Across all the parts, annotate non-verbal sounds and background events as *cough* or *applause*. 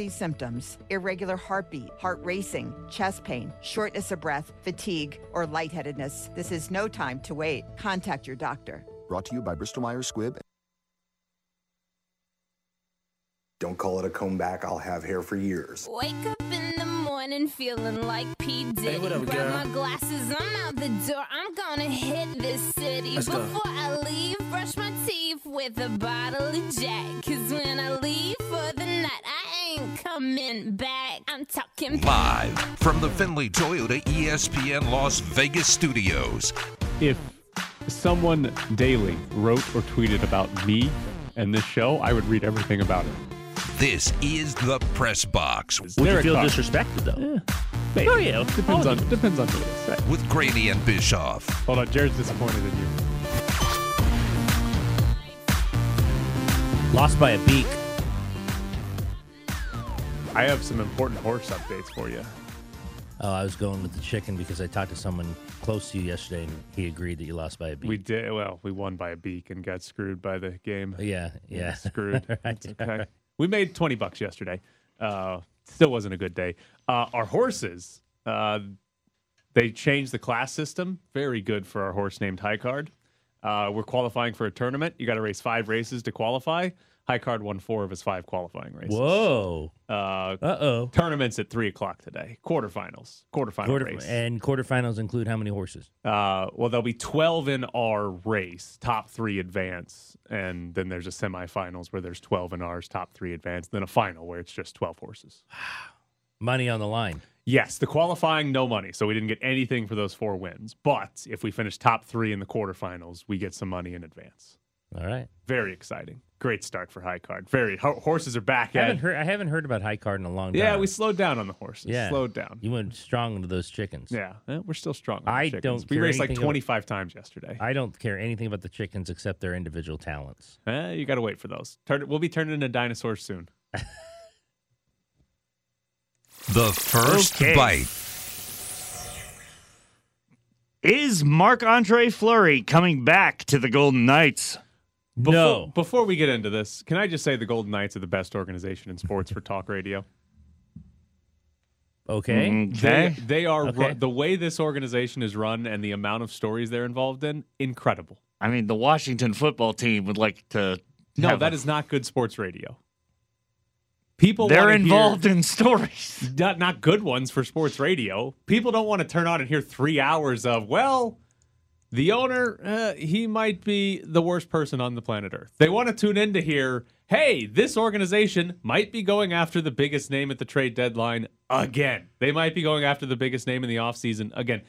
these symptoms irregular heartbeat, heart racing, chest pain, shortness of breath, fatigue, or lightheadedness this is no time to wait. Contact your doctor. Brought to you by Bristol Myers Squibb. Don't call it a comeback. I'll have hair for years. Wake up in the morning feeling like P. Diddy. what up, Grab girl? my glasses, I'm out the door. I'm gonna hit this city. Let's go. Before I leave, brush my teeth with a bottle of Jack. Cause when I leave for coming back. I'm talking Live from the Findlay Toyota ESPN Las Vegas studios. if someone daily wrote or tweeted about me and this show, I would read everything about it. This is the Press Box Would you feel Carr. disrespected though? Maybe. Oh, yeah. Depends on depends on who it is. with Graney and Bischoff. Hold on, Jared's disappointed in you. Lost by a beak. I have some important horse updates for you. Oh, I was going with the chicken because I talked to someone close to you yesterday and he agreed that you lost by a beak. We did well. We won by a beak and got screwed by the game. yeah, yeah. *laughs* screwed. Right, okay. right. We made twenty bucks yesterday. Uh, still wasn't a good day. Uh, our horses, uh, they changed the class system. Very good for our horse named High Card. Uh, we're qualifying for a tournament. You got to race five races to qualify. High Card won four of his five qualifying races. Whoa. Uh, oh. tournaments at three o'clock today. Quarterfinals. Quarterfinal Quarter, race. and quarterfinals include how many horses? Uh, well, there'll be 12 in our race, top three advance. And then there's a semifinals where there's 12 in ours, top three advance. Then a final where it's just 12 horses. Money on the line. Yes, the qualifying, no money. So we didn't get anything for those four wins. But if we finish top three in the quarterfinals, we get some money in advance. All right. Very exciting. Great start for High Card. Very ho- horses are back. I haven't heard. I haven't heard about high card in a long time. Yeah, we slowed down on the horses. Yeah. Slowed down. You went strong into those chickens. Yeah, eh, we're still strong. on the I chickens. don't We raced like 25 times yesterday. I don't care anything about the chickens except their individual talents. Eh, you got to wait for those. Turn, we'll be turned into dinosaurs soon. *laughs* The first Okay. bite. Is Marc Andre Fleury coming back to the Golden Knights? Before, no. Before we get into this, can I just say the Golden Knights are the best organization in sports for talk radio? Okay. Mm-hmm. They, Okay. they are Okay. ru- the way this organization is run and the amount of stories they're involved in, incredible. I mean, the Washington football team would like to. No, have that a- is not good sports radio. People They're involved hear, in stories. *laughs* not not good ones for sports radio. People don't want to turn on and hear three hours of well, the owner uh, he might be the worst person on the planet Earth. They want to tune in to hear, hey, this organization might be going after the biggest name at the trade deadline again. They might be going after the biggest name in the offseason again.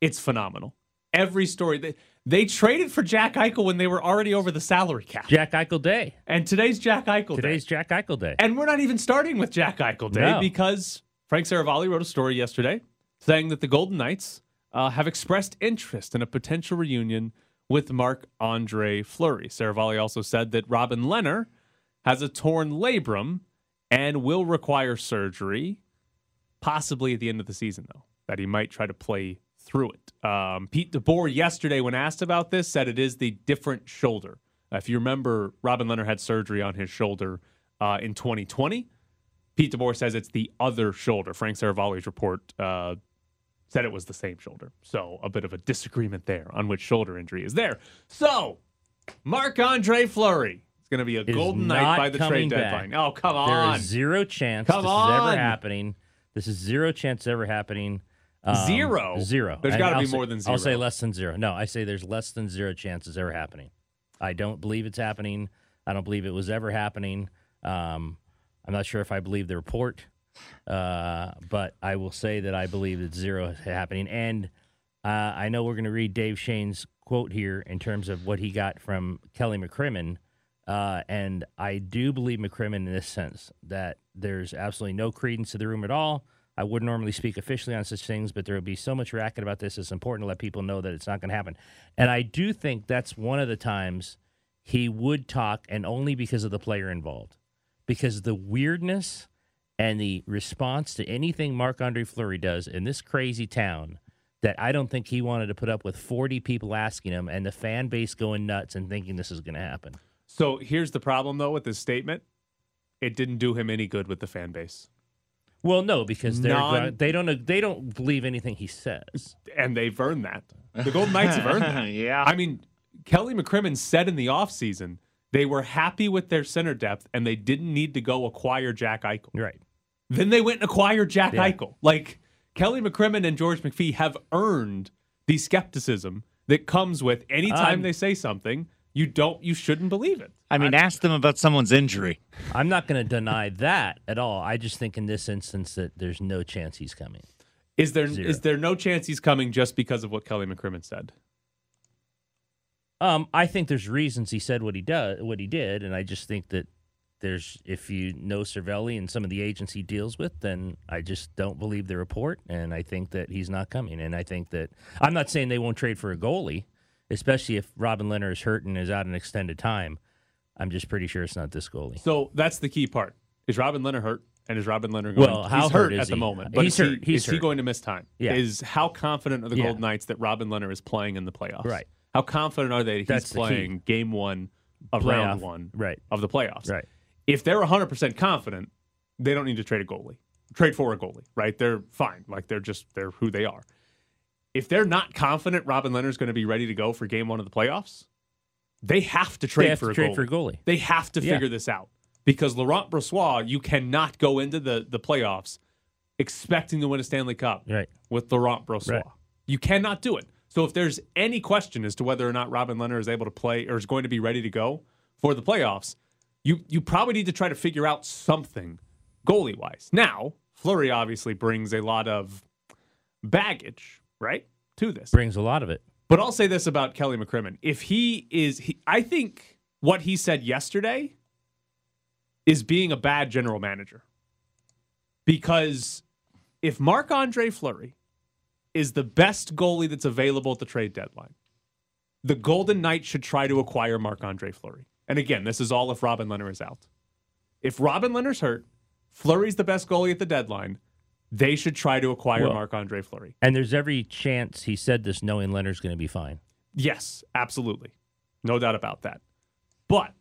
It's phenomenal. Every story they, they traded for Jack Eichel when they were already over the salary cap. Jack Eichel Day. And today's Jack Eichel Today's day. Jack Eichel Day. And we're not even starting with Jack Eichel Day No. because Frank Seravalli wrote a story yesterday saying that the Golden Knights uh, have expressed interest in a potential reunion with Marc Andre Fleury. Seravalli also said that Robin Lehner has a torn labrum and will require surgery, possibly at the end of the season, though, that he might try to play through it. Um, Pete DeBoer yesterday, when asked about this, said it is the different shoulder. Uh, if you remember, Robin Lehner had surgery on his shoulder uh, in 2020. Pete DeBoer says it's the other shoulder. Frank Seravalli's report uh, said it was the same shoulder. So a bit of a disagreement there on which shoulder injury is there. So Marc Andre Fleury It's going to be a golden night by the trade back. deadline. Oh, come on. is zero chance Come this is ever happening. This is zero chance ever happening. Um, Zero? Zero. There's And gotta be say- more than zero. I'll say less than zero. No, I say there's less than zero chances ever happening. I don't believe it's happening. I don't believe it was ever happening. Um, I'm not sure if I believe the report, uh, but I will say that I believe it's zero is happening. And uh, I know we're going to read Dave Schoen's quote here in terms of what he got from Kelly McCrimmon. Uh, and I do believe McCrimmon in this sense that there's absolutely no credence to the room at all. I wouldn't normally speak officially on such things, but there will be so much racket about this. It's important to let people know that it's not going to happen. And I do think that's one of the times he would talk, and only because of the player involved. Because the weirdness and the response to anything Marc Andre Fleury does in this crazy town that I don't think he wanted to put up with 40 people asking him and the fan base going nuts and thinking this is going to happen. So here's the problem, though, with this statement. it didn't do him any good with the fan base. Well, no, because they're Non- they don't they don't believe anything he says. And they've earned that. The Golden Knights have earned that. *laughs* yeah. I mean, Kelly McCrimmon said in the offseason they were happy with their center depth and they didn't need to go acquire Jack Eichel. Right. Then they went and acquired Jack Yeah. Eichel. Like Kelly McCrimmon and George McPhee have earned the skepticism that comes with anytime I'm- they say something, you don't you shouldn't believe it. I mean, ask them about someone's injury. I'm not going to deny that at all. I just think in this instance that there's no chance he's coming. Is there is Zero. there no chance he's coming just because of what Kelly McCrimmon said? Um, I think there's reasons he said what he does, what he did, and I just think that there's if you know Cervelli and some of the agents he deals with, then I just don't believe the report, and I think that he's not coming. And I think that I'm not saying they won't trade for a goalie, especially if Robin Lehner is hurt and is out an extended time. I'm just pretty sure it's not this goalie. So that's the key part. Is Robin Lehner hurt? And is Robin Lehner going? Well, he's how hurt, hurt is at the moment. But He's is he, hurt. He's is he going to miss time? Yeah. Is how confident are the Yeah. Golden Knights that Robin Lehner is playing in the playoffs? Right. How confident are they that That's he's the playing game one of Playoff. round one Right. of the playoffs? Right. If they're 100% confident, they don't need to trade a goalie. Trade for a goalie, right? They're fine. Like they're just they're who they are. If they're not confident Robin Lehner's going to be ready to go for game one of the playoffs, they have to trade have for to a trade goalie. for a goalie. They have to Yeah. figure this out because Laurent Brossoit, you cannot go into the, the playoffs expecting to win a Stanley Cup Right. with Laurent Brossoit. Right. You cannot do it. So if there's any question as to whether or not Robin Lehner is able to play or is going to be ready to go for the playoffs, you you probably need to try to figure out something goalie wise. Now, Fleury obviously brings a lot of baggage, right, to this. Brings a lot of it. But I'll say this about Kelly McCrimmon. If he is, he, I think what he said yesterday is being a bad general manager. Because if Marc Andre Fleury is the best goalie that's available at the trade deadline, the Golden Knights should try to acquire Marc Andre Fleury. And again, this is all if Robin Lehner is out. If Robin Lehner's hurt, Fleury's the best goalie at the deadline, they should try to acquire Well- Marc Andre Fleury. And there's every chance he said this knowing Lehner's going to be fine. Yes, absolutely. No doubt about that. But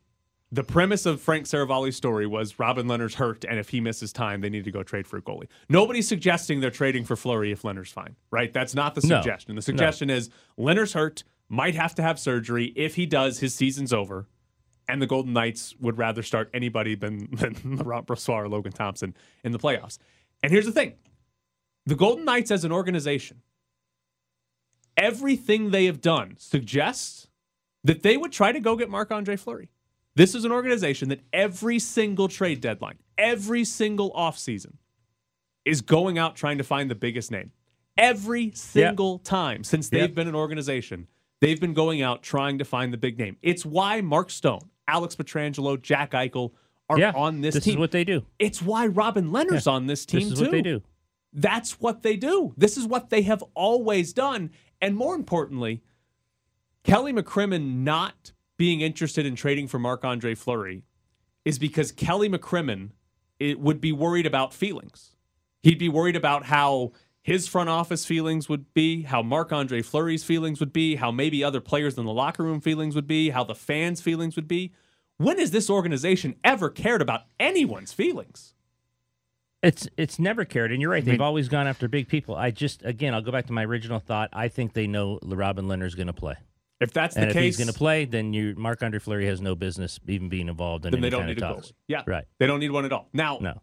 the premise of Frank Seravalli's story was Robin Lehner's hurt, and if he misses time, they need to go trade for a goalie. Nobody's suggesting they're trading for Fleury if Lehner's fine, right? That's not the No. suggestion. The suggestion is Lehner's hurt, might have to have surgery. If he does, his season's over. And the Golden Knights would rather start anybody than, *laughs* than Laurent Brossoit or Logan Thompson in the playoffs. And here's the thing the Golden Knights as an organization everything they have done suggests that they would try to go get Marc Andre Fleury. This is an organization that every single trade deadline, every single offseason, is going out trying to find the biggest name. Every single time since they've Yep. been an organization, they've been going out trying to find the big name. It's why Mark Stone, Alex Pietrangelo, Jack Eichel are yeah, on this, this team. This is what they do. it's why Robin Lehner's on this team This is too. what they do. That's what they do. This is what they have always done. And more importantly, Kelly McCrimmon not being interested in trading for Marc Andre Fleury is because Kelly McCrimmon it would be worried about feelings. He'd be worried about how his front office feelings would be, how Marc Andre Fleury's feelings would be, how maybe other players in the locker room feelings would be, how the fans' feelings would be. When has this organization ever cared about anyone's feelings? It's it's never cared, and you're right. They've always gone after big people. I just again, I'll go back to my original thought. I think they know Robin Lehner's going to play, If that's the if case, he's going to play, then you Marc Andre Fleury has no business even being involved in then they don't need a talks. goalie. Yeah, Right. They don't need one at all. Now, No.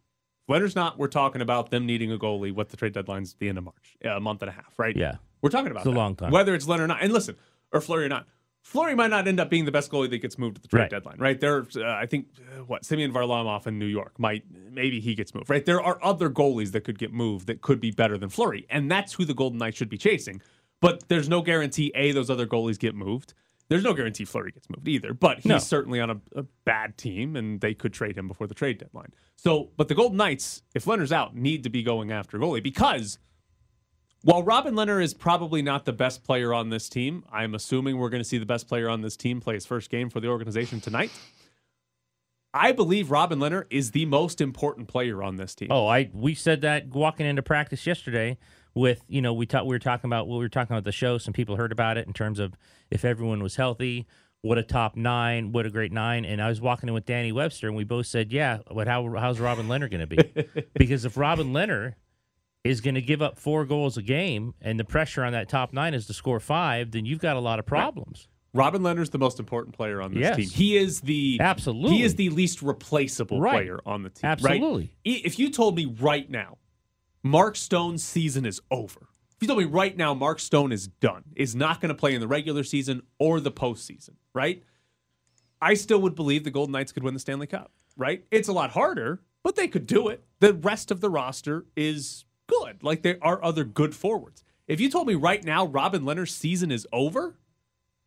Lehner's not. We're talking about them needing a goalie. What the trade deadline's the end of March, a month and a half, right? Yeah. we're talking about It's a that. long time. Whether it's Lehner or not, and listen, or Fleury or not, Fleury might not end up being the best goalie that gets moved at the trade Right. deadline, right? There, uh, I think uh, what Semyon Varlamov in New York might maybe he gets moved, right? There are other goalies that could get moved that could be better than Fleury, and that's who the Golden Knights should be chasing. But there's no guarantee a those other goalies get moved. There's no guarantee Fleury gets moved either, but he's No. certainly on a, a bad team, and they could trade him before the trade deadline. So, but the Golden Knights, if Lehner's out, need to be going after goalie because while Robin Lehner is probably not the best player on this team, I'm assuming we're going to see the best player on this team play his first game for the organization tonight. I believe Robin Lehner is the most important player on this team. Oh, I we said that walking into practice yesterday. With you know, we talked we were talking about what we were talking about the show. Some people heard about it in terms of if everyone was healthy, what a top nine, what a great nine. And I was walking in with Danny Webster, and we both said, "Yeah, but how how's Robin Lehner going to be? *laughs* because if Robin Lehner is going to give up four goals a game, and the pressure on that top nine is to score five, then you've got a lot of problems. Robin Lehner's the most important player on this Yes. team. He is the Absolutely. He is the least replaceable Right. player on the team. Absolutely. I- If you told me right now, Mark Stone's season is over. If you told me right now, Mark Stone is done, is not going to play in the regular season or the postseason, right? I still would believe the Golden Knights could win the Stanley Cup, right? It's a lot harder, but they could do it. The rest of the roster is good. Like there are other good forwards. If you told me right now Robin Lehner's season is over,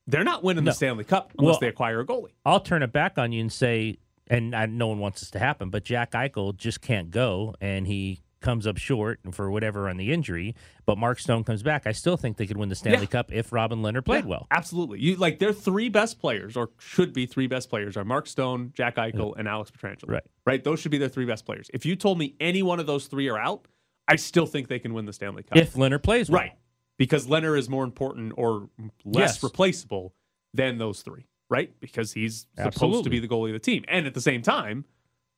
they're not winning No. the Stanley Cup unless Well- they acquire a goalie. I'll turn it back on you and say, and I, no one wants this to happen, but Jack Eichel just can't go, and he comes up short for whatever on the injury. But Mark Stone comes back. I still think they could win the Stanley Yeah. Cup if Robin Lehner played Yeah, well. Absolutely. You like their three best players, or should be three best players, are Mark Stone, Jack Eichel, mm-hmm. and Alex Pietrangelo. Right. Right. Those should be their three best players. If you told me any one of those three are out, I still think they can win the Stanley Cup. If Lehner plays well. right. Because Lehner is more important or less Yes. replaceable than those three. Right. Because he's supposed to be the goalie of the team. And at the same time,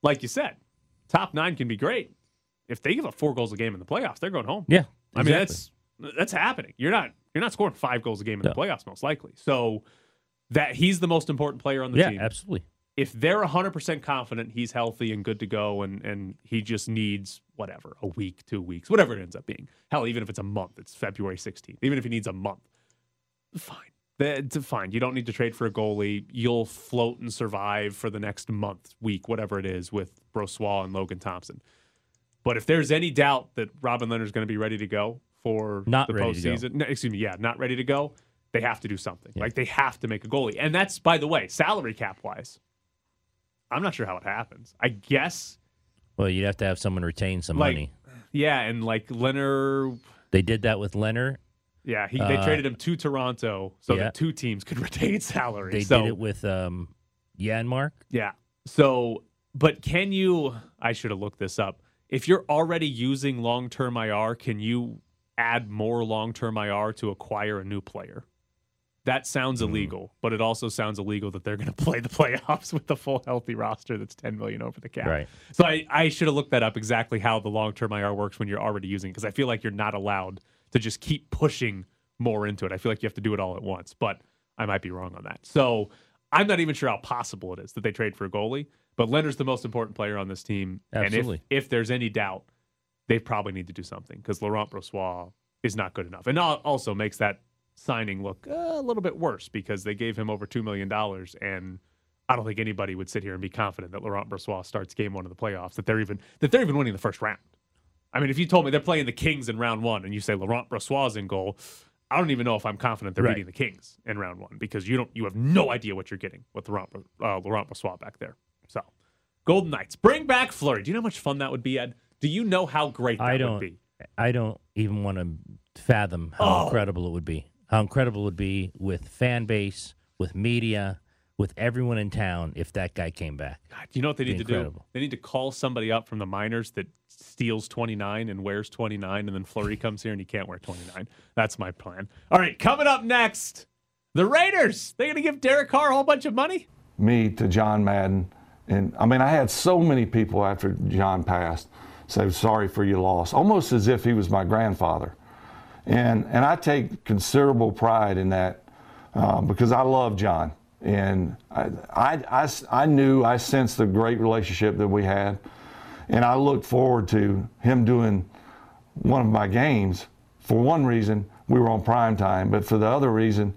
like you said, top nine can be great. If they give up four goals a game in the playoffs, they're going home. Yeah. I mean, that's that's happening. You're not you're not scoring five goals a game in the playoffs, most likely. So that he's the most important player on the yeah, team. absolutely. If they're 100 percent confident he's healthy and good to go, and and he just needs whatever a week, two weeks, whatever it ends up being. Hell, even if it's a month, it's February 16th. Even if he needs a month, fine. That's fine. You don't need to trade for a goalie. You'll float and survive for the next month, week, whatever it is, with Brossoit and Logan Thompson. But if there's any doubt that Robin Lehner's going to be ready to go for Not the ready to go. postseason, no, excuse me, yeah, not ready to go, they have to do something. Like they have to make a goalie, and that's by the way, salary cap wise. I'm not sure how it happens. I guess, Well, you'd have to have someone retain some like, money. yeah, and like Lehner, They did that with Lehner. yeah, he, they Uh, traded him to Toronto so yeah. that two teams could *laughs* retain salary. They so, did it with um, Janmark. Yeah. So, but can you? I should have looked this up. If you're already using long term IR, can you add more long term IR to acquire a new player? That sounds Hmm. illegal, but it also sounds illegal that they're going *laughs* to play the playoffs with the full healthy roster that's 10 million over the cap. Right. So I, I should have looked that up exactly how the long term IR works when you're already using because I feel like you're not allowed to just keep pushing more into it. I feel like you have to do it all at once, but I might be wrong on that. So I'm not even sure how possible it is that they trade for a goalie, but Lehner's the most important player on this team. Absolutely. And if, if there's any doubt, they probably need to do something because Laurent Brossoit is not good enough. And al- also makes that signing look a little bit worse because they gave him over $2 million and I don't think anybody would sit here and be confident that Laurent Brossoit starts game one of the playoffs, that they're even that they're even winning the first round. I mean, if you told me they're playing the Kings in round one and you say Laurent Brossoit is in goal, I don't even know if I'm confident they're Right. beating the Kings in round one because you don't you have no idea what you're getting with Laurent, uh, Laurent Brossoit back there. So, Golden Knights, bring back Fleury. Do you know how much fun that would be, Ed? Do you know how great that I don't. be? I don't even want to fathom how Oh. incredible it would be. How incredible it would be with fan base, with media, with everyone in town if that guy came back. God, you know what they need to do? They need to call somebody up from the minors that steals 29 and wears 29, and then Fleury *laughs* comes here and he can't wear 29. That's my plan. All right, coming up next, the Raiders. They're going to give Derek Carr a whole bunch of money? me to John Madden. And I mean, I had so many people after John passed say, sorry for your loss, almost as if he was my grandfather. And, and I take considerable pride in that uh, because I love John. And I, I, I, I knew, I sensed the great relationship that we had. And I looked forward to him doing one of my games. For one reason, we were on prime time, but for the other reason,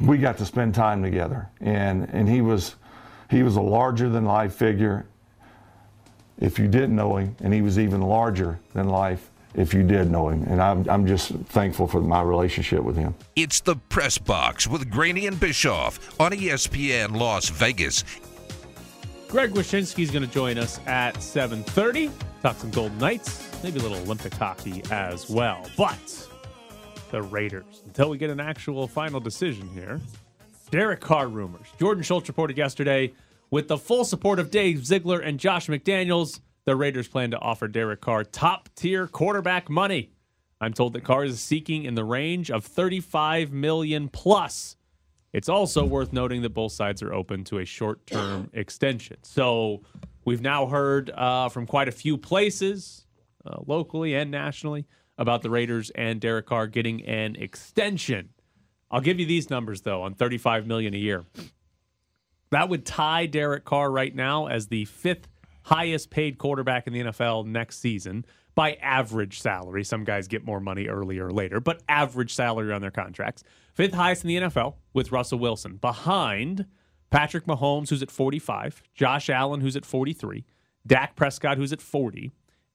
we got to spend time together. And, and he was he was a larger than life figure if you didn't know him, and he was even larger than life if you did know him. And I'm, I'm just thankful for my relationship with him. It's the Press Box with Graney and Bischoff on ESPN Las Vegas. Greg Wyshynski is going to join us at 7.30. Talk some Golden Knights, maybe a little Olympic hockey as well. But the Raiders, until we get an actual final decision here, Derek Carr rumors. Jordan Schultz reported yesterday with the full support of Dave Ziegler and Josh McDaniels, the Raiders plan to offer Derek Carr top tier quarterback money. I'm told that Carr is seeking in the range of 35 million plus It's also worth noting that both sides are open to a short term *clears throat* extension. So we've now heard uh, from quite a few places, uh, locally and nationally, about the Raiders and Derek Carr getting an extension. I'll give you these numbers though on 35 million a year. That would tie Derek Carr right now as the fifth highest paid quarterback in the NFL next season by average salary. Some guys get more money earlier or later, but average salary on their contracts. Fifth highest in the NFL with Russell Wilson. Behind Patrick Mahomes, who's at 45, Josh Allen, who's at 43, Dak Prescott, who's at 40,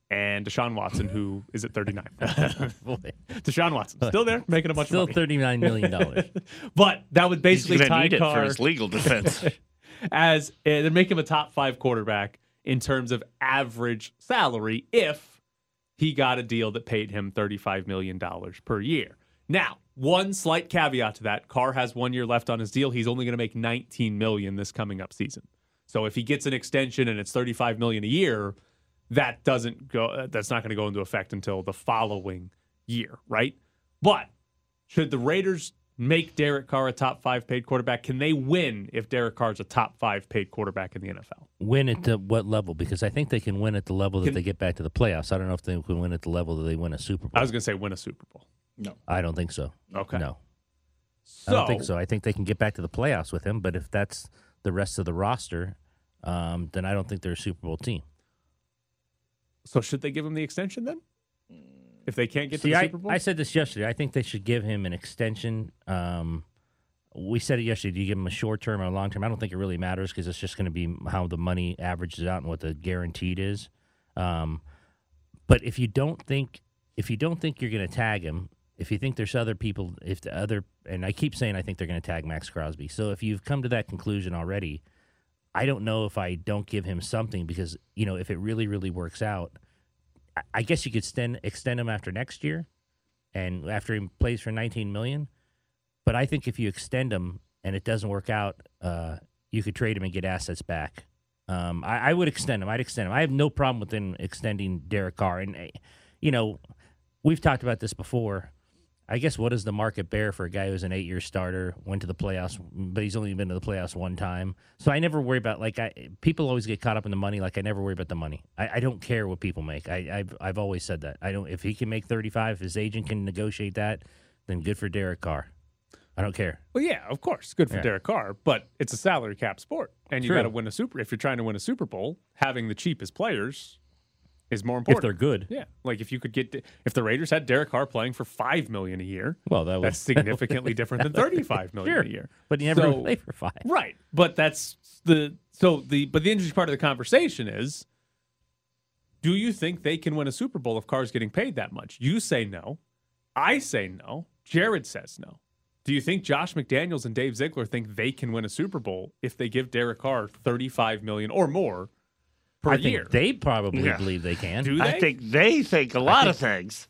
and Deshaun Watson, who is at 39. Boy. *laughs* *laughs* Deshaun Watson, still there, making a bunch Still of money. Still $39 million. *laughs* But that would basically going tie need it for his legal defense. as uh, they make him a top five quarterback in terms of average salary if he got a deal that paid him $35 million per year. Now, one slight caveat to that Carr has one year left on his deal. He's only going to make 19 million this coming up season. So if he gets an extension and it's 35 million a year, that doesn't go that's not going to go into effect until the following year, right? But should the Raiders make Derek Carr a top 5 paid quarterback? Can they win if Derek Carr is a top 5 paid quarterback in the NFL? win at the, what level? Because I think they can win at the level that Can- they get back to the playoffs. I don't know if they can win at the level that they win a Super Bowl. I was going to say win a Super Bowl. No, I don't think so. Okay. No, So, I don't think so. I think they can get back to the playoffs with him, but if that's the rest of the roster, um, then I don't think they're a Super Bowl team. So should they give him the extension then? If they can't get See, to the I, Super Bowl? I said this yesterday. I think they should give him an extension. Um, we said it yesterday. Do you give him a short term or a long term? I don't think it really matters because it's just going to be how the money averages out and what the guaranteed is. Um, but if you don't think if you don't think you're going to tag him, if you think there's other people, if the other, and I keep saying I think they're going to tag Maxx Crosby. So if you've come to that conclusion already, I don't know if I don't give him something because you know if it really really works out, I- guess you could extend extend him after next year, and after he plays for 19 million. But I think if you extend him and it doesn't work out, uh, you could trade him and get assets back. Um, I, I would extend him. I'd extend him. I have no problem with him extending Derek Carr. And uh, you know, we've talked about this before. I guess what does the market bear for a guy who's an eight-year starter, went to the playoffs, but he's only been to the playoffs one time. So I never worry about like I people always get caught up in the money. Like I never worry about the money. I, I don't care what people make. I, I've I've always said that. I don't. If he can make thirty-five, if his agent can negotiate that, then good for Derek Carr. I don't care. well, yeah, of course, good for Yeah. Derek Carr, but it's a salary cap sport, and you got to win a super. If you're trying to win a Super Bowl, having the cheapest players is more important. If they're good, yeah, like if you could get if the Raiders had Derek Carr playing for five million a year, well, that was that's *laughs* significantly different than *laughs* thirty-five million Sure. a year. but he never So- played for five. Right. But that's the so the but the interesting part of the conversation is do you think they can win a Super Bowl if Carr's getting paid that much? You say no. I say no. Jared says no. Do you think Josh McDaniels and Dave Ziegler think they can win a Super Bowl if they give Derek Carr 35 million or more per I year? think they probably Yeah. believe they can. Do they? I think they think a lot of things.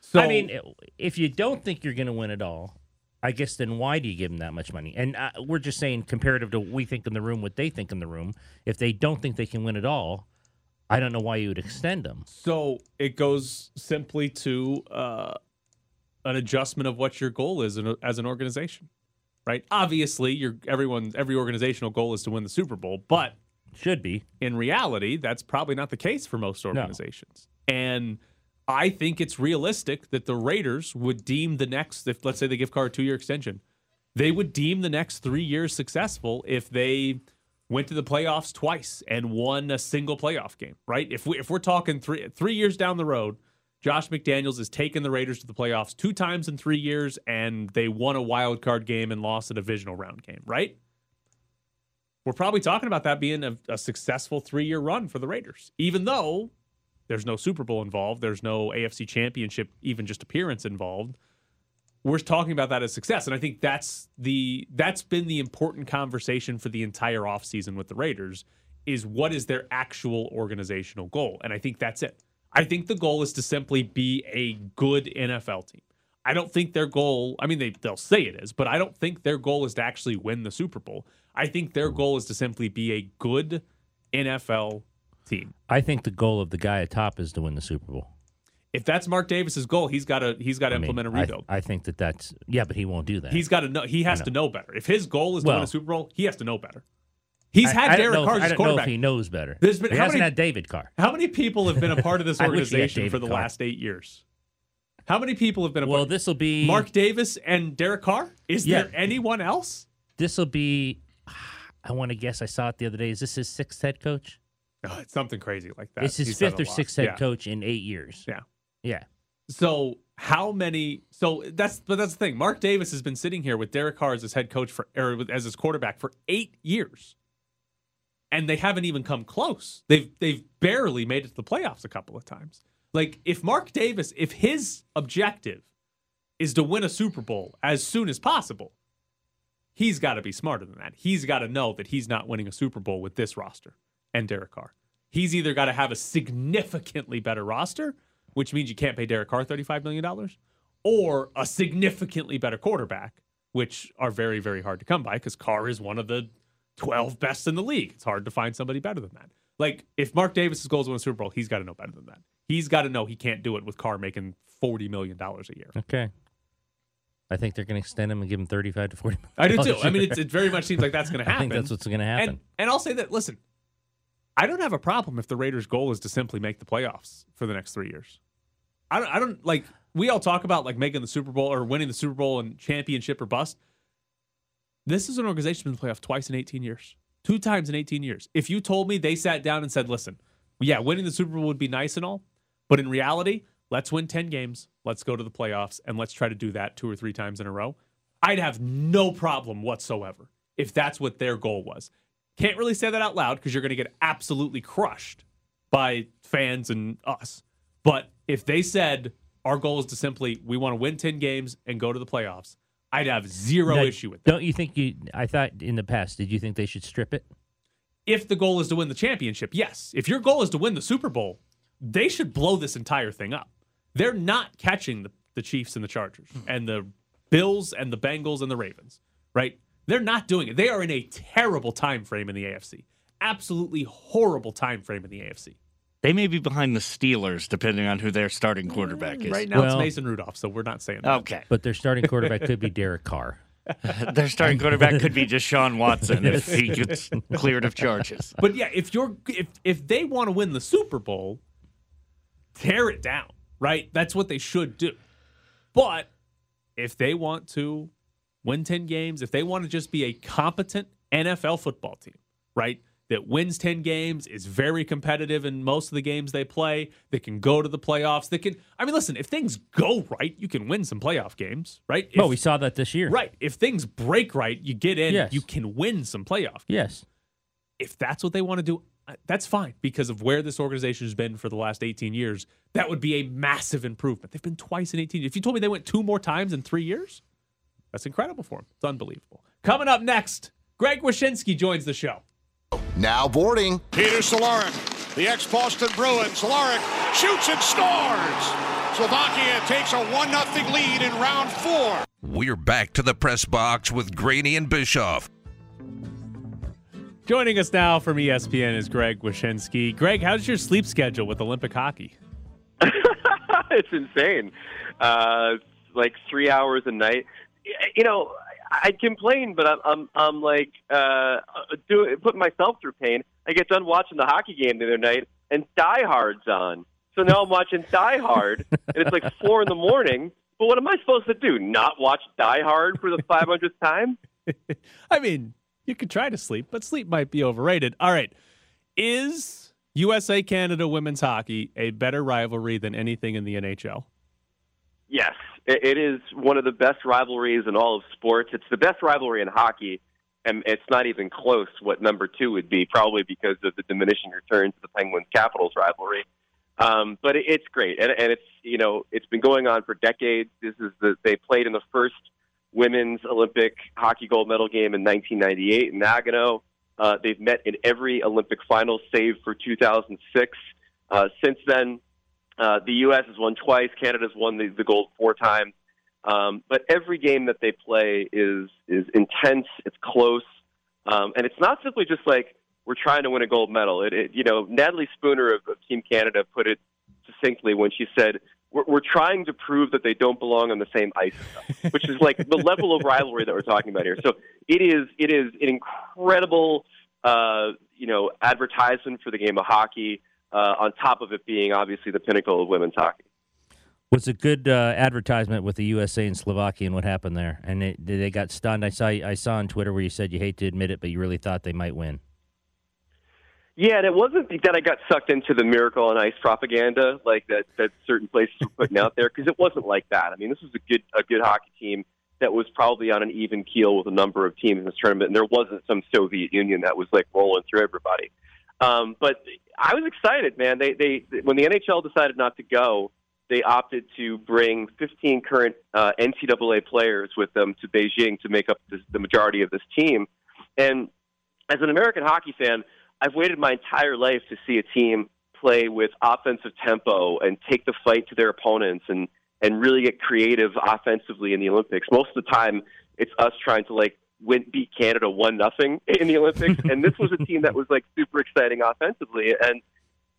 so, I mean, if you don't think you're going to win it all, I guess then why do you give them that much money? And uh, we're just saying comparative to what we think in the room, what they think in the room. If they don't think they can win it all, I don't know why you would extend them. So it goes simply to uh, an adjustment of what your goal is in a- as an organization, right? Obviously, your everyone every organizational goal is to win the Super Bowl, but Should be. in reality, that's probably not the case for most organizations. And I think it's realistic that the Raiders would deem the next, if let's say they give Carr a two year extension, they would deem the next three years successful if they went to the playoffs twice and won a single playoff game, right? If we if we're talking three three years down the road, Josh McDaniels has taken the Raiders to the playoffs two times in three years, and they won a wild card game and lost a divisional round game, right? We're probably talking about that being a, a successful three year run for the Raiders, even though there's no Super Bowl involved, there's no AFC Championship, even just appearance involved. We're talking about that as success, and I think that's the that's been the important conversation for the entire offseason with the Raiders is what is their actual organizational goal, and I think that's it. I think the goal is to simply be a good NFL team. I don't think their goal, I mean, they, they'll say it is, but I don't think their goal is to actually win the Super Bowl. I think their goal is to simply be a good NFL team. I think the goal of the guy at top is to win the Super Bowl. If that's Mark Davis's goal, he's got to he's got to I mean, implement a I- rebuild. I, think that that's yeah, but he won't do that. He's got to know. He has know. to know better. If his goal is to win a Super Bowl, he has to know better. He's I- had I Derek Carr as I don't know if quarterback. he knows better. There's been- he how hasn't many- had David Carr. How many people have been a part of this *laughs* I wish he had organization for the Carr. last eight years? How many people have been a Well, part? this will be Mark Davis and Derek Carr. Is Yeah. there anyone else? This will be. I want to guess. I saw it the other day. Is this his sixth head coach? Oh, it's something crazy like that. It's his He said fifth or sixth head Yeah. coach in eight years. Yeah. Yeah. So how many? So that's but that's the thing. Mark Davis has been sitting here with Derek Carr as his head coach for or as his quarterback for eight years, and they haven't even come close. They've they've barely made it to the playoffs a couple of times. Like if Mark Davis, if his objective is to win a Super Bowl as soon as possible, he's got to be smarter than that. He's got to know that he's not winning a Super Bowl with this roster and Derek Carr. He's either got to have a significantly better roster, which means you can't pay Derek Carr $35 million, or a significantly better quarterback, which are very, very hard to come by because Carr is one of the 12 best in the league. It's hard to find somebody better than that. Like, if Mark Davis's to win a Super Bowl, he's got to know better than that. He's got to know he can't do it with Carr making $40 million a year. Okay. I think they're going to extend him and give him thirty-five to forty. I do too. I mean, *laughs* it's, it very much seems like that's going to happen. I think that's what's going to happen. And, and I'll say that, listen, I don't have a problem if the Raiders' goal is to simply make the playoffs for the next three years. I don't, I don't like, we all talk about like making the Super Bowl or winning the Super Bowl and championship or bust. This is an organization that's been the playoff twice in 18 years, two times in 18 years. If you told me they sat down and said, listen, yeah, winning the Super Bowl would be nice and all, but in reality, let's win 10 games, let's go to the playoffs, and let's try to do that two or three times in a row, I'd have no problem whatsoever if that's what their goal was. Can't really say that out loud because you're going to get absolutely crushed by fans and us. But if they said our goal is to simply we want to win 10 games and go to the playoffs, I'd have zero Now, issue with that. Don't you think you? I thought in the past, did you think they should strip it? If the goal is to win the championship, yes. If your goal is to win the Super Bowl, they should blow this entire thing up. They're not catching the, the Chiefs and the Chargers mm-hmm. and the Bills and the Bengals and the Ravens, right? They're not doing it. They are in a terrible time frame in the AFC. Absolutely horrible time frame in the AFC. They may be behind the Steelers, depending on who their starting quarterback is. Right now it's Well- Mason Rudolph, so we're not saying that. Okay. But their starting quarterback could be *laughs* Derek Carr. *laughs* Their starting quarterback could be Deshaun Watson if he gets cleared of charges. But yeah, if you're if if they want to win the Super Bowl, tear it down, right? That's what they should do. But if they want to win 10 games, if they want to just be a competent NFL football team, right? That wins 10 games, is very competitive in most of the games they play, that can go to the playoffs, that can I mean listen, if things go right, you can win some playoff games, right? well, If- we saw that this year. Right. If things break right, you get in, Yes. you can win some playoff Yes. if that's what they want to do, that's fine because of where this organization has been for the last 18 years. That would be a massive improvement. They've been twice in 18 years. If you told me they went two more times in three years, that's incredible for them. It's unbelievable. Coming up next, Greg Wyshynski joins the show. Now boarding. Peter Cehlarik, the ex-Boston Bruin. Cehlarik shoots and scores. Slovakia takes a 1-0 lead in round four. We're back to the press box with Graney and Bischoff. Joining us now from ESPN is Greg Wyshynski. Greg, how's your sleep schedule with Olympic hockey? *laughs* it's insane. Uh, like three hours a night. You know, I complain, but I'm I'm, I'm like uh, do, putting myself through pain. I get done watching the hockey game the other night, and Die Hard's on. So now I'm watching Die Hard, and it's like *laughs* four in the morning. But what am I supposed to do? Not watch Die Hard for the 500th time? *laughs* I mean, you could try to sleep, but sleep might be overrated. All right. Is USA Canada women's hockey a better rivalry than anything in the NHL? Yes, it, is one of the best rivalries in all of sports. It's the best rivalry in hockey, and it's not even close what number two would be, probably because of the diminishing returns of the Penguins Capitals rivalry. Um, but it's great, and, and it's you know it's been going on for decades. This is the they played in the first women's Olympic hockey gold medal game in 1998 in Nagano. Uh, they've met in every Olympic final, save for 2006. Uh, since then, uh, the U.S. has won twice. Canada's won the, the gold four times. Um, but every game that they play is is intense. It's close, um, and it's not simply just like we're trying to win a gold medal. It, it you know Natalie Spooner of, of Team Canada put it succinctly when she said we're, we're trying to prove that they don't belong on the same ice, which is like the level of rivalry that we're talking about here. So it is it is an incredible uh, you know advertisement for the game of hockey. Uh, on top of it being obviously the pinnacle of women's hockey. Was a good uh, advertisement with the USA and Slovakia and what happened there, and it, they got stunned. I saw I saw on Twitter where you said you hate to admit it, but you really thought they might win. Yeah, and it wasn't that I got sucked into the miracle on ice propaganda like that that certain places were putting out there because it wasn't like that. I mean, this was a good a good hockey team that was probably on an even keel with a number of teams in this tournament, and there wasn't some Soviet Union that was like rolling through everybody. Um, but I was excited, man. They they when the NHL decided not to go, they opted to bring 15 current uh, NCAA players with them to Beijing to make up this, the majority of this team. And as an American hockey fan, I've waited my entire life to see a team play with offensive tempo and take the fight to their opponents and and really get creative offensively in the Olympics. Most of the time, it's us trying to like win beat Canada one nothing in the Olympics, and this was a team that was like super exciting offensively, and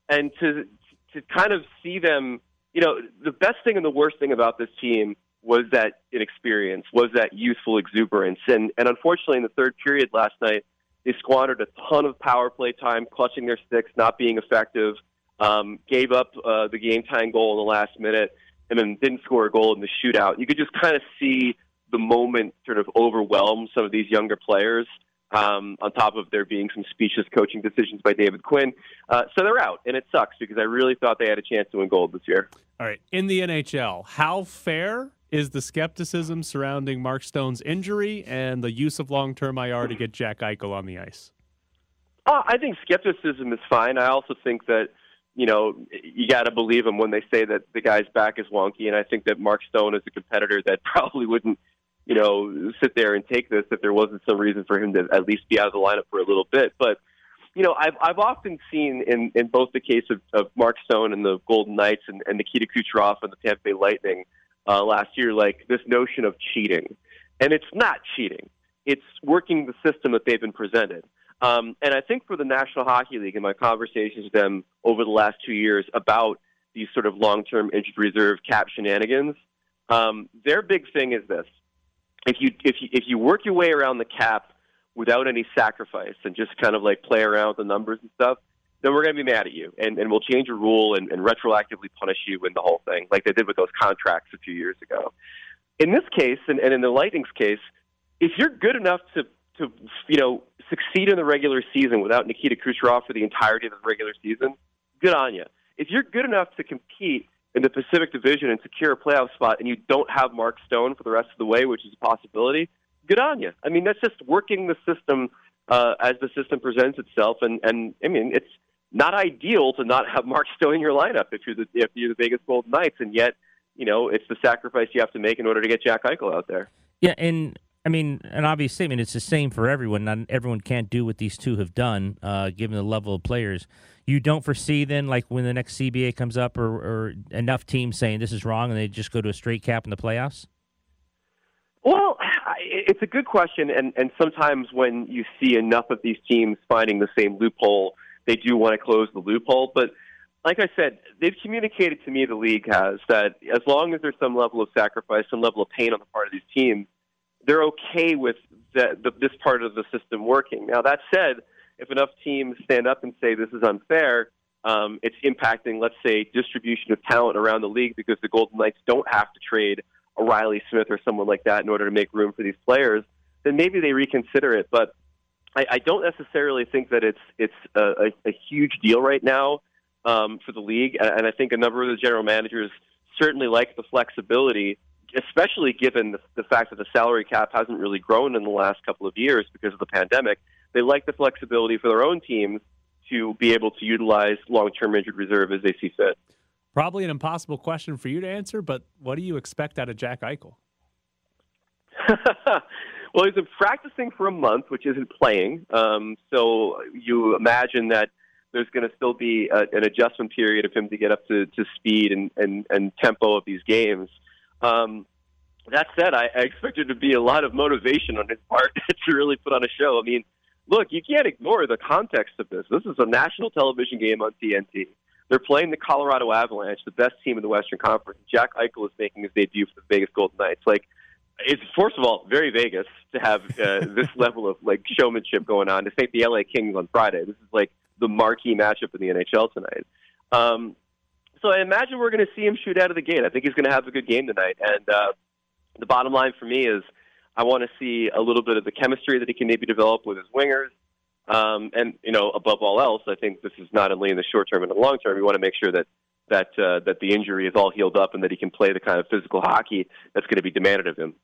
and to to kind of see them, you know, the best thing and the worst thing about this team was that inexperience, was that youthful exuberance, and and unfortunately in the third period last night, they squandered a ton of power play time, clutching their sticks, not being effective, um, gave up uh, the game tying goal in the last minute, and then didn't score a goal in the shootout. You could just kind of see the moment sort of overwhelm some of these younger players. Um, on top of there being some specious coaching decisions by David Quinn, uh, so they're out, and it sucks because I really thought they had a chance to win gold this year. All right, in the NHL, how fair is the skepticism surrounding Mark Stone's injury and the use of long-term IR to get Jack Eichel on the ice? Uh, I think skepticism is fine. I also think that you know you got to believe them when they say that the guy's back is wonky, and I think that Mark Stone is a competitor that *laughs* probably wouldn't you know, sit there and take this if there wasn't some reason for him to at least be out of the lineup for a little bit. But you know, I've I've often seen in in both the case of, of Mark Stone and the Golden Knights and, and Nikita Kucherov and the Tampa Bay Lightning uh, last year, like this notion of cheating, and it's not cheating. It's working the system that they've been presented. Um, and I think for the National Hockey League, in my conversations with them over the last two years about these sort of long-term injured reserve cap shenanigans, um, their big thing is this: if you if you if you work your way around the cap without any sacrifice and just kind of like play around with the numbers and stuff, then we're going to be mad at you and, and we'll change a rule and, and retroactively punish you in the whole thing, like they did with those contracts a few years ago. In this case, and, and in the Lightning's case, if you're good enough to to you know succeed in the regular season without Nikita Kucherov for the entirety of the regular season, good on you. If you're good enough to compete in the Pacific Division and secure a playoff spot, and you don't have Mark Stone for the rest of the way, which is a possibility, good on you. I mean, that's just working the system uh, as the system presents itself, and and I mean, it's not ideal to not have Mark *laughs* Stone in your lineup if you're the if you're the Vegas Golden Knights, and yet you know it's the sacrifice you have to make in order to get Jack Eichel out there. Yeah, and I mean, an obvious statement. It's the same for everyone. Not everyone can't do what these two have done, uh, given the level of players you don't foresee then, like when the next CBA comes up, or, or enough teams saying this is wrong, and they just go to a straight cap in the playoffs? Well, it's a good question, and and sometimes when you see enough of these teams finding the same loophole, they do want to close the loophole. But like I said, they've communicated to me, the league has, that as long as there's some level of sacrifice, some level of pain on the part of these teams, they're okay with the, the, this part of the system working. Now that said if enough teams stand up and say this is unfair, um, it's impacting, let's say, distribution of talent around the league because the Golden Knights don't have to trade a Reilly Smith or someone like that in order to make room for these players, then maybe they reconsider it. But I, I don't necessarily think that it's it's a, a, a huge deal right now um, for the league, and I think a number of the general managers certainly like the flexibility, especially given the, the fact that the salary cap hasn't really grown in the last couple of years because of the pandemic they like the flexibility for their own teams to be able to utilize long-term injured reserve as they see fit. Probably an impossible question for you to answer, but what do you expect out of Jack Eichel? *laughs* well, he's been practicing for a month, which isn't playing. Um, so you imagine that there's going to still be a, an adjustment period of him to get up to, to speed and, and, and tempo of these games. Um, that said, I, I expect there to be a lot of motivation on his part *laughs* to really put on a show. I mean, look, you can't ignore the context of this. This is a national television game on TNT. They're playing the Colorado Avalanche, the best team in the Western Conference. Jack Eichel is making his debut for the Vegas Golden Knights. Like, it's first of all very Vegas to have uh, *laughs* this level of like showmanship going on. To take the LA Kings on Friday, this is like the marquee matchup in the NHL tonight. Um, so I imagine we're going to see him shoot out of the gate. I think he's going to have a good game tonight. And uh, the bottom line for me is I want to see a little bit of the chemistry that he can maybe develop with his wingers. Um, and you know, above all else, I think this is not only in the short term and the long term. We want to make sure that that uh, that the injury is all healed up and that he can play the kind of physical hockey that's going to be demanded of him.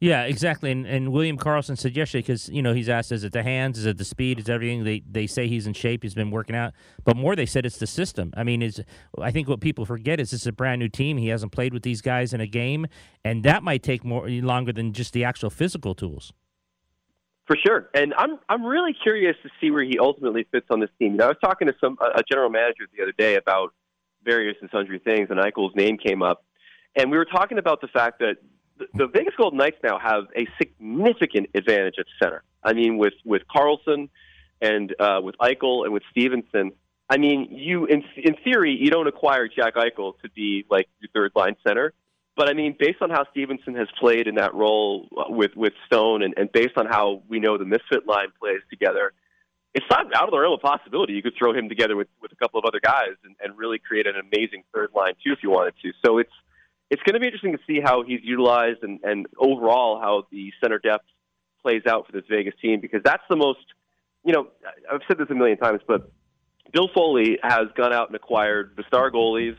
Yeah, exactly. And, and William Karlsson said yesterday because you know he's asked, is it the hands, is it the speed, is everything? They they say he's in shape, he's been working out, but more they said it's the system. I mean, is I think what people forget is this is a brand new team. He hasn't played with these guys in a game, and that might take more longer than just the actual physical tools. For sure, and I'm I'm really curious to see where he ultimately fits on this team. You know, I was talking to some a general manager the other day about various and sundry things, and Eichel's name came up, and we were talking about the fact that the Vegas Golden Knights now have a significant advantage at center. I mean, with with Karlsson and uh, with Eichel and with Stephenson, I mean, you in in theory you don't acquire Jack Eichel to be like your third line center, but I mean, based on how Stephenson has played in that role with with Stone, and, and based on how we know the misfit line plays together, it's not out of the realm of possibility. You could throw him together with with a couple of other guys and, and really create an amazing third line too if you wanted to. So it's it's going to be interesting to see how he's utilized and, and overall how the center depth plays out for this Vegas team because that's the most, you know, I've said this a million times, but Bill Foley has gone out and acquired the star goalies.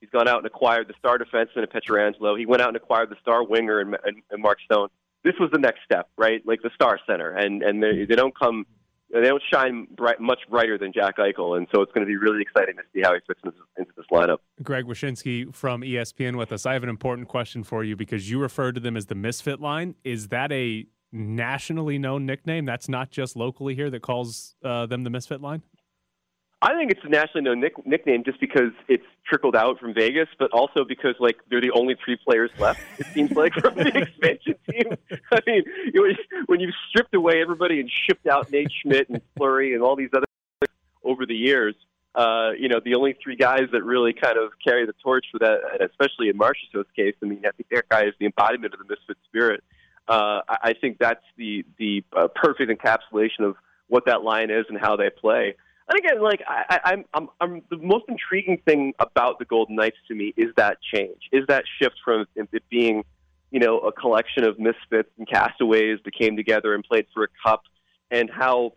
He's gone out and acquired the star defenseman in Pietrangelo. He went out and acquired the star winger in, in, in Mark Stone. This was the next step, right? Like the star center, and and they, they don't come they don't shine bright, much brighter than Jack Eichel, and so it's going to be really exciting to see how he fits into, into this lineup. Greg Wyshynski from ESPN with us. I have an important question for you because you referred to them as the Misfit Line. Is that a nationally known nickname? That's not just locally here that calls uh, them the Misfit Line. I think it's a nationally known nick- nickname just because it's trickled out from Vegas, but also because like they're the only three players left. It seems like *laughs* from the expansion team. *laughs* I mean, you, when you've stripped away everybody and shipped out Nate Schmidt and Fleury and all these other over the years, uh, you know, the only three guys that really kind of carry the torch for that, especially in Marchessault's case. I mean, I think that guy is the embodiment of the misfit spirit. Uh, I think that's the the uh, perfect encapsulation of what that line is and how they play. And again, like I, I'm, I'm, I'm the most intriguing thing about the Golden Knights to me is that change, is that shift from it being, you know, a collection of misfits and castaways that came together and played for a cup, and how,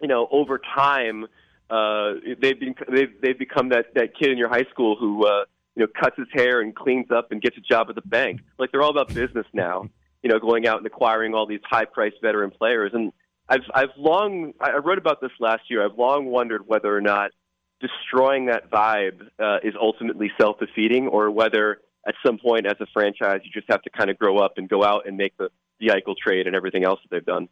you know, over time, uh, they've been they've they've become that that kid in your high school who, uh, you know, cuts his hair and cleans up and gets a job at the bank. Like they're all about business now. You know, going out and acquiring all these high-priced veteran players and I've I've long I wrote about this last year. I've long wondered whether or not destroying that vibe uh, is ultimately self defeating, or whether at some point as a franchise you just have to kind of grow up and go out and make the the Eichel trade and everything else that they've done.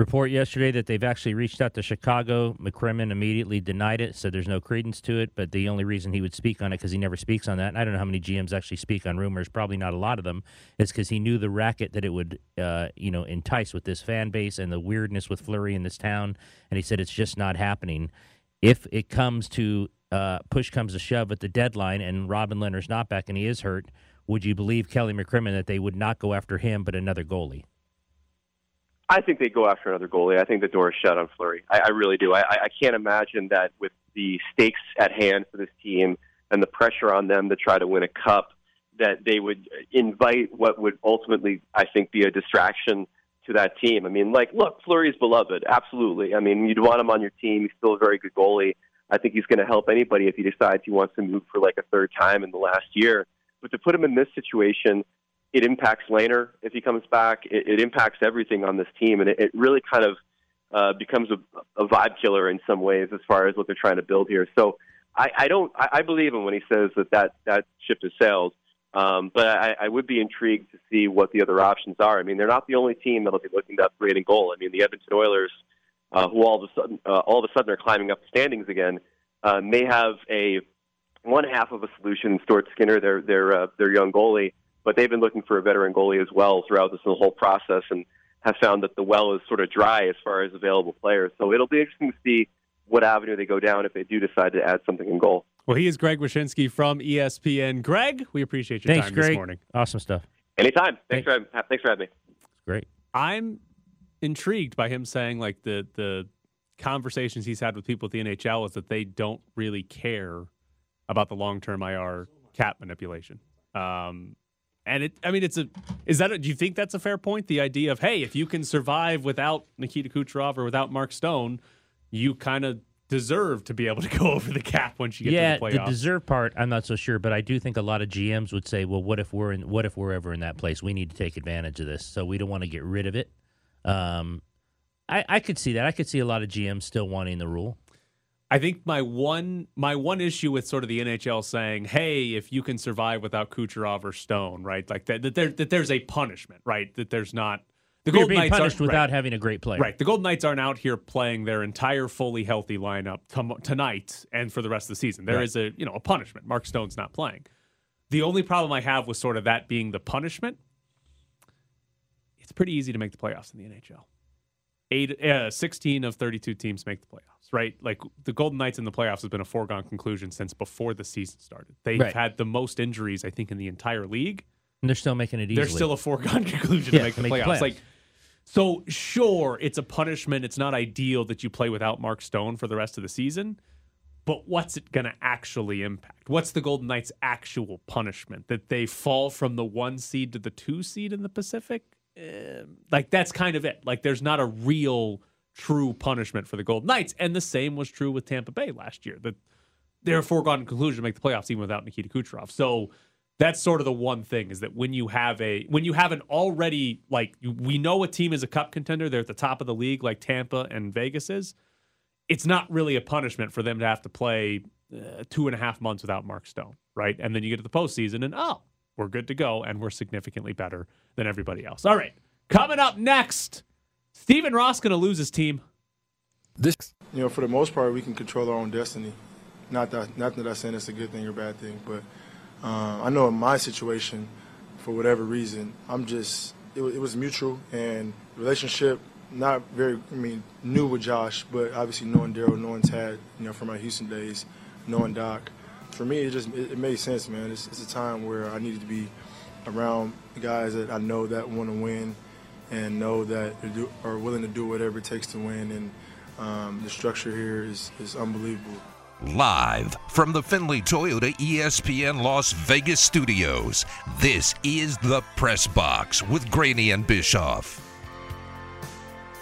Report yesterday that they've actually reached out to Chicago. McCrimmon immediately denied it, said there's no credence to it. But the only reason he would speak on it because he never speaks on that. And I don't know how many GMs actually speak on rumors. Probably not a lot of them. is because he knew the racket that it would, uh, you know, entice with this fan base and the weirdness with Fleury in this town. And he said it's just not happening. If it comes to uh, push comes to shove at the deadline, and Robin Lehner's not back and he is hurt, would you believe Kelly McCrimmon that they would not go after him but another goalie? I think they go after another goalie. I think the door is shut on Fleury. I, I really do. I, I can't imagine that with the stakes at hand for this team and the pressure on them to try to win a cup, that they would invite what would ultimately, I think, be a distraction to that team. I mean, like, look, Fleury's beloved, absolutely. I mean, you'd want him on your team. He's still a very good goalie. I think he's going to help anybody if he decides he wants to move for like a third time in the last year. But to put him in this situation, it impacts Lehner if he comes back. It, it impacts everything on this team, and it, it really kind of uh, becomes a, a vibe killer in some ways as far as what they're trying to build here. So I, I don't. I, I believe him when he says that that, that ship has sailed. Um, but I, I would be intrigued to see what the other options are. I mean, they're not the only team that'll be looking to upgrade in goal. I mean, the Edmonton Oilers, uh, who all of a sudden uh, all of a sudden are climbing up the standings again, uh, may have a one half of a solution in Stuart Skinner, their their uh, their young goalie, but they've been looking for a veteran goalie as well throughout this whole process and have found that the well is sort of dry as far as available players. So it'll be interesting to see what avenue they go down if they do decide to add something in goal. Well, he is Greg Wyshynski from ESPN. Greg, we appreciate your Thanks, time Greg. this morning. Awesome stuff. Anytime. Thanks for having, thanks for having me. Great. I'm intrigued by him saying like the the conversations he's had with people at the NHL is that they don't really care about the long term IR cap manipulation. Um, and it, I mean, it's a. Is that? A, do you think that's a fair point? The idea of hey, if you can survive without Nikita Kucherov or without Mark Stone, you kind of deserve to be able to go *laughs* over the cap once you get yeah, to the playoffs. Yeah, the deserve part, I'm not so sure, but I do think a lot of GMs would say, "Well, what if we're in? What if we're ever in that place? We need to take advantage of this, so we don't want to get rid of it." Um, I, I could see that. I could see a lot of GMs still wanting the rule. I think my one my one issue with sort of the NHL saying, "Hey, if you can survive without Kucherov or Stone, right? Like that that, there, that there's a punishment, right? That there's not the You're Golden being Knights punished aren't- without right. having a great player. Right. The Golden Knights aren't out here playing their entire fully healthy lineup tom- tonight and for the rest of the season. There Right. is a you know a punishment. Mark Stone's not playing. The only problem I have with sort of that being the punishment, it's pretty easy to make the playoffs in the NHL. Eight, uh, 16 of 32 teams make the playoffs, right? Like the Golden Knights in the playoffs has been a foregone conclusion since before the season started. They've Right. had the most injuries, I think, in the entire league. And they're still making it easily. They're still a foregone *laughs* conclusion Yeah, to make the make the playoffs. playoffs. Like, so sure, it's a punishment. It's not ideal that you play without Mark Stone for the rest of the season. But what's it going to actually impact? What's the Golden Knights' actual punishment? That they fall from the one seed to the two seed in the Pacific? Um, like that's kind of it. Like there's not a real true punishment for the Golden Knights, and the same was true with Tampa Bay last year. That they're a foregone conclusion to make the playoffs even without Nikita Kucherov. So that's sort of the one thing is that when you have a when you have an already like we know a team is a cup contender, they're at the top of the league like Tampa and Vegas is. It's not really a punishment for them to have to play uh, two and a half months without Mark Stone, right? And then you get to the postseason and oh, we're good to go and we're significantly better than everybody else. All right, coming up next, Stephen Ross going to lose his team. This, you know, for the most part, we can control our own destiny. Not that, not that I'm saying it's a good thing or bad thing, but um, I know in my situation, for whatever reason, I'm just it, it was mutual and relationship not very. I mean, new with Josh, but obviously knowing Daryl, knowing Tad, you know, from my Houston days, knowing Doc. For me, it just it, it made sense, man. It's, it's a time where I needed to be around guys that I know that want to win and know that do, are willing to do whatever it takes to win. And um, the structure here is, is unbelievable. Live from the Findlay Toyota ESPN Las Vegas studios, this is the Press Box with Graney and Bischoff.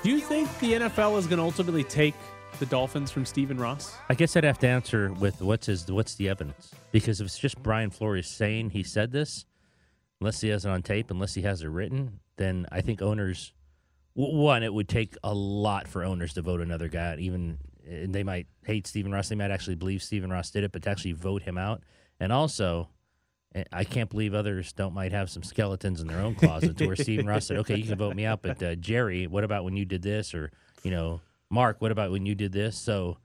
Do you think the NFL is going to ultimately take the Dolphins from Stephen Ross? I guess I'd have to answer with what's his what's the evidence? Because if it's just Brian Flores saying he said this, unless he has it on tape, unless he has it written, then I think owners one it would take a lot for owners to vote another guy out. Even and they might hate Stephen Ross, they might actually believe Stephen Ross did it, but to actually vote him out, and also. eh, I can't believe others don't might have some skeletons in their own closets where Stephen Ross said, "Okay, you can vote me out, but uh, Jerry, what about when you did this?" Or you know, Mark, what about when you did this? So,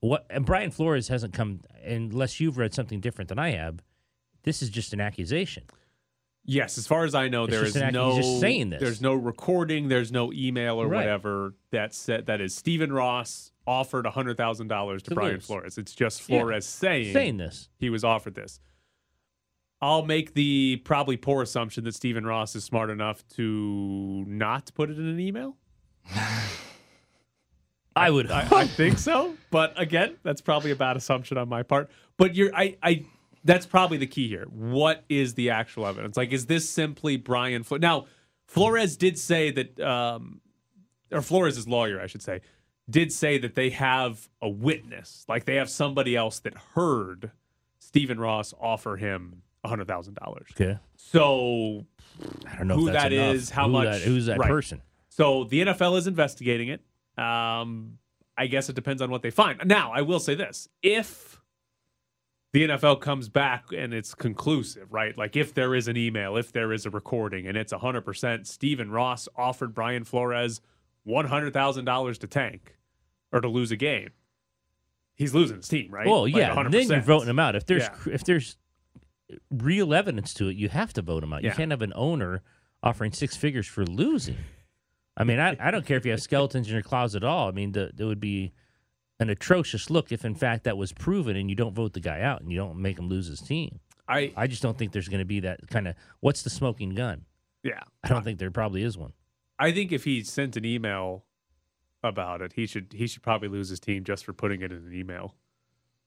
what? And Brian Flores hasn't come unless you've read something different than I have. This is just an accusation. Yes, as far as I know, It's there just is an no. he's just saying this. There's no recording. There's no email or Right. whatever that said that is Stephen Ross offered hundred thousand dollars to To Brian lose. Flores. It's just Yeah. Flores saying Saying this. he was offered this. I'll make the probably poor assumption that Stephen Ross is smart enough to not put it in an email. *laughs* I would. I, I think so, but again, that's probably a bad assumption on my part. But you're, I, I, that's probably the key here. What is the actual evidence? Like, is this simply Brian? Flo- now, Flores did say that, um, or Flores' lawyer, I should say, did say that they have a witness, like they have somebody else that heard Stephen Ross offer him hundred thousand dollars. Okay. So I don't know who that enough. is, how Who much, that- who's that right. person? So the NFL is investigating it. Um, I guess it depends on what they find. Now, I will say this: if the NFL comes back and it's conclusive, right? Like if there is an email, if there is a recording, and it's hundred percent, Stephen Ross offered Brian Flores one hundred thousand dollars to tank or to lose a game. He's losing his team, right? Well, Like yeah. and then you're voting him out. If there's Yeah. if there's real evidence to it, you have to vote him out. Yeah. You can't have an owner offering six figures for losing. I mean, I, I don't care if you have skeletons in your closet at all. I mean, the, there would be an atrocious look if in fact that was proven and you don't vote the guy out and you don't make him lose his team. I I just don't think there's going to be that kind of what's the smoking gun. yeah. I don't think there probably is one. I think if he sent an email about it, he should he should probably lose his team just for putting it in an email.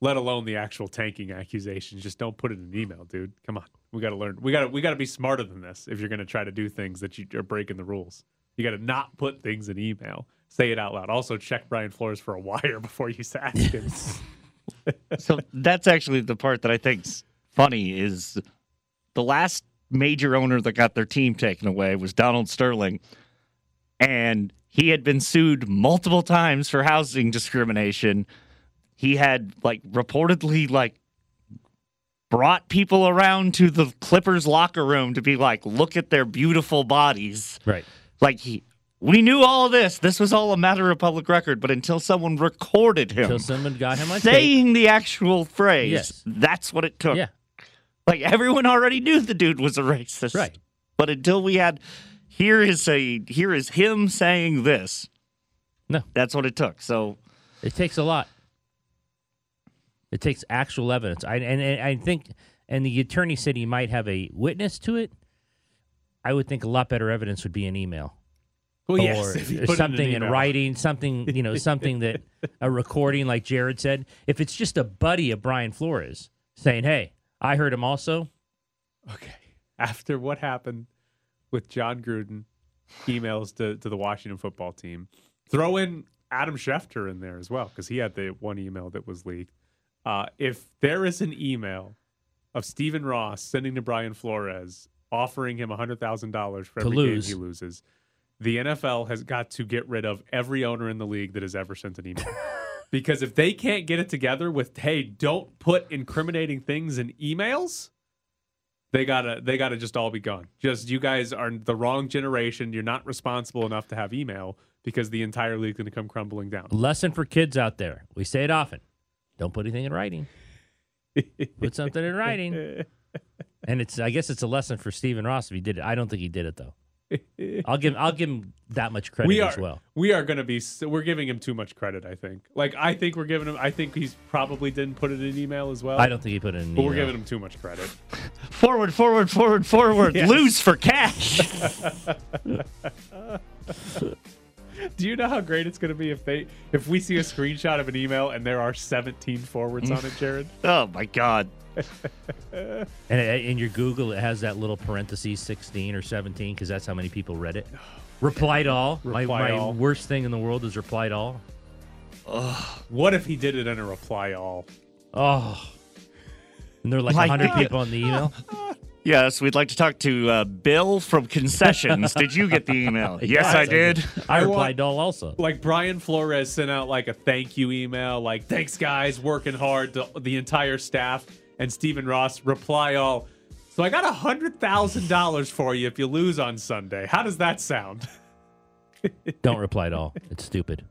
Let alone the actual tanking accusations. Just don't put it in an email, dude. Come on. We got to learn. We got to we got to be smarter than this if you're going to try to do things that you are breaking the rules. You got to not put things in email. Say it out loud. Also check Brian Flores for a wire *laughs* before you ask him. *laughs* so that's actually the part that I think's funny is the last major owner that got their team taken away was Donald Sterling, and he had been sued multiple times for housing discrimination. He had like reportedly like brought people around to the Clippers locker room to be like, look at their beautiful bodies. Right. Like he we knew all of this. This was all a matter of public record, but until someone recorded him Until someone got him on tape. saying the actual phrase, Yes. that's what it took. Yeah. Like everyone already knew the dude was a racist. Right. But until we had here is a here is him saying this. No. That's what it took. So It takes a lot. It takes actual evidence. I and, and I think, and the attorney said he might have a witness to it. I would think a lot better evidence would be an email. Well, or yes, *laughs* if you put in something in, writing, something you know, *laughs* something that a recording, like Jared said. If it's just a buddy of Brian Flores saying, "Hey, I heard him also," Okay. After what happened with Jon Gruden, emails to, to the Washington football team, throw in Adam Schefter in there as well, because he had the one email that was leaked. Uh, if there is an email of Stephen Ross sending to Brian Flores offering him $100,000 for To every lose. game he loses, the NFL has got to get rid of every owner in the league that has ever sent an email. *laughs* because if they can't get it together with, hey, don't put incriminating things in emails, they gotta they gotta just all be gone. Just you guys are the wrong generation. You're not responsible enough to have email because the entire league's gonna come crumbling down. lesson for kids out there. We say it often: don't put anything in writing. *laughs* Put something in writing. *laughs* And it's I guess it's a lesson for Stephen Ross if he did it. I don't think he did it though. I'll give I'll give him that much credit we are as well. we are gonna be we're giving him too much credit. I think. Like I think we're giving him. I think he's probably didn't put it in email as well. I don't think he put it in. But we're giving him too much credit. *laughs* forward, forward, forward, forward. *laughs* Yes. Lose for cash. *laughs* *laughs* Do you know how great it's gonna be if they if we see a screenshot of an email and there are 17 forwards on it, Jared? *laughs* oh my god. *laughs* And in your Google, it has that little parentheses 16 or 17 because that's how many people read it. *sighs* Replied all. my Reply my all. worst thing in the world is replied all. What if he did it in a reply all? Oh. And there are like My 100 people on the email. Yes, we'd like to talk to uh, Bill from Concessions. did you get the email? *laughs* yes, I did. I, I replied all also. Like Brian Flores sent out like a thank you email, like thanks guys, working hard to the entire staff, and Stephen Ross reply all. So I got a hundred thousand dollars for you if you lose on Sunday. How does that sound? *laughs* Don't reply at all. It's stupid.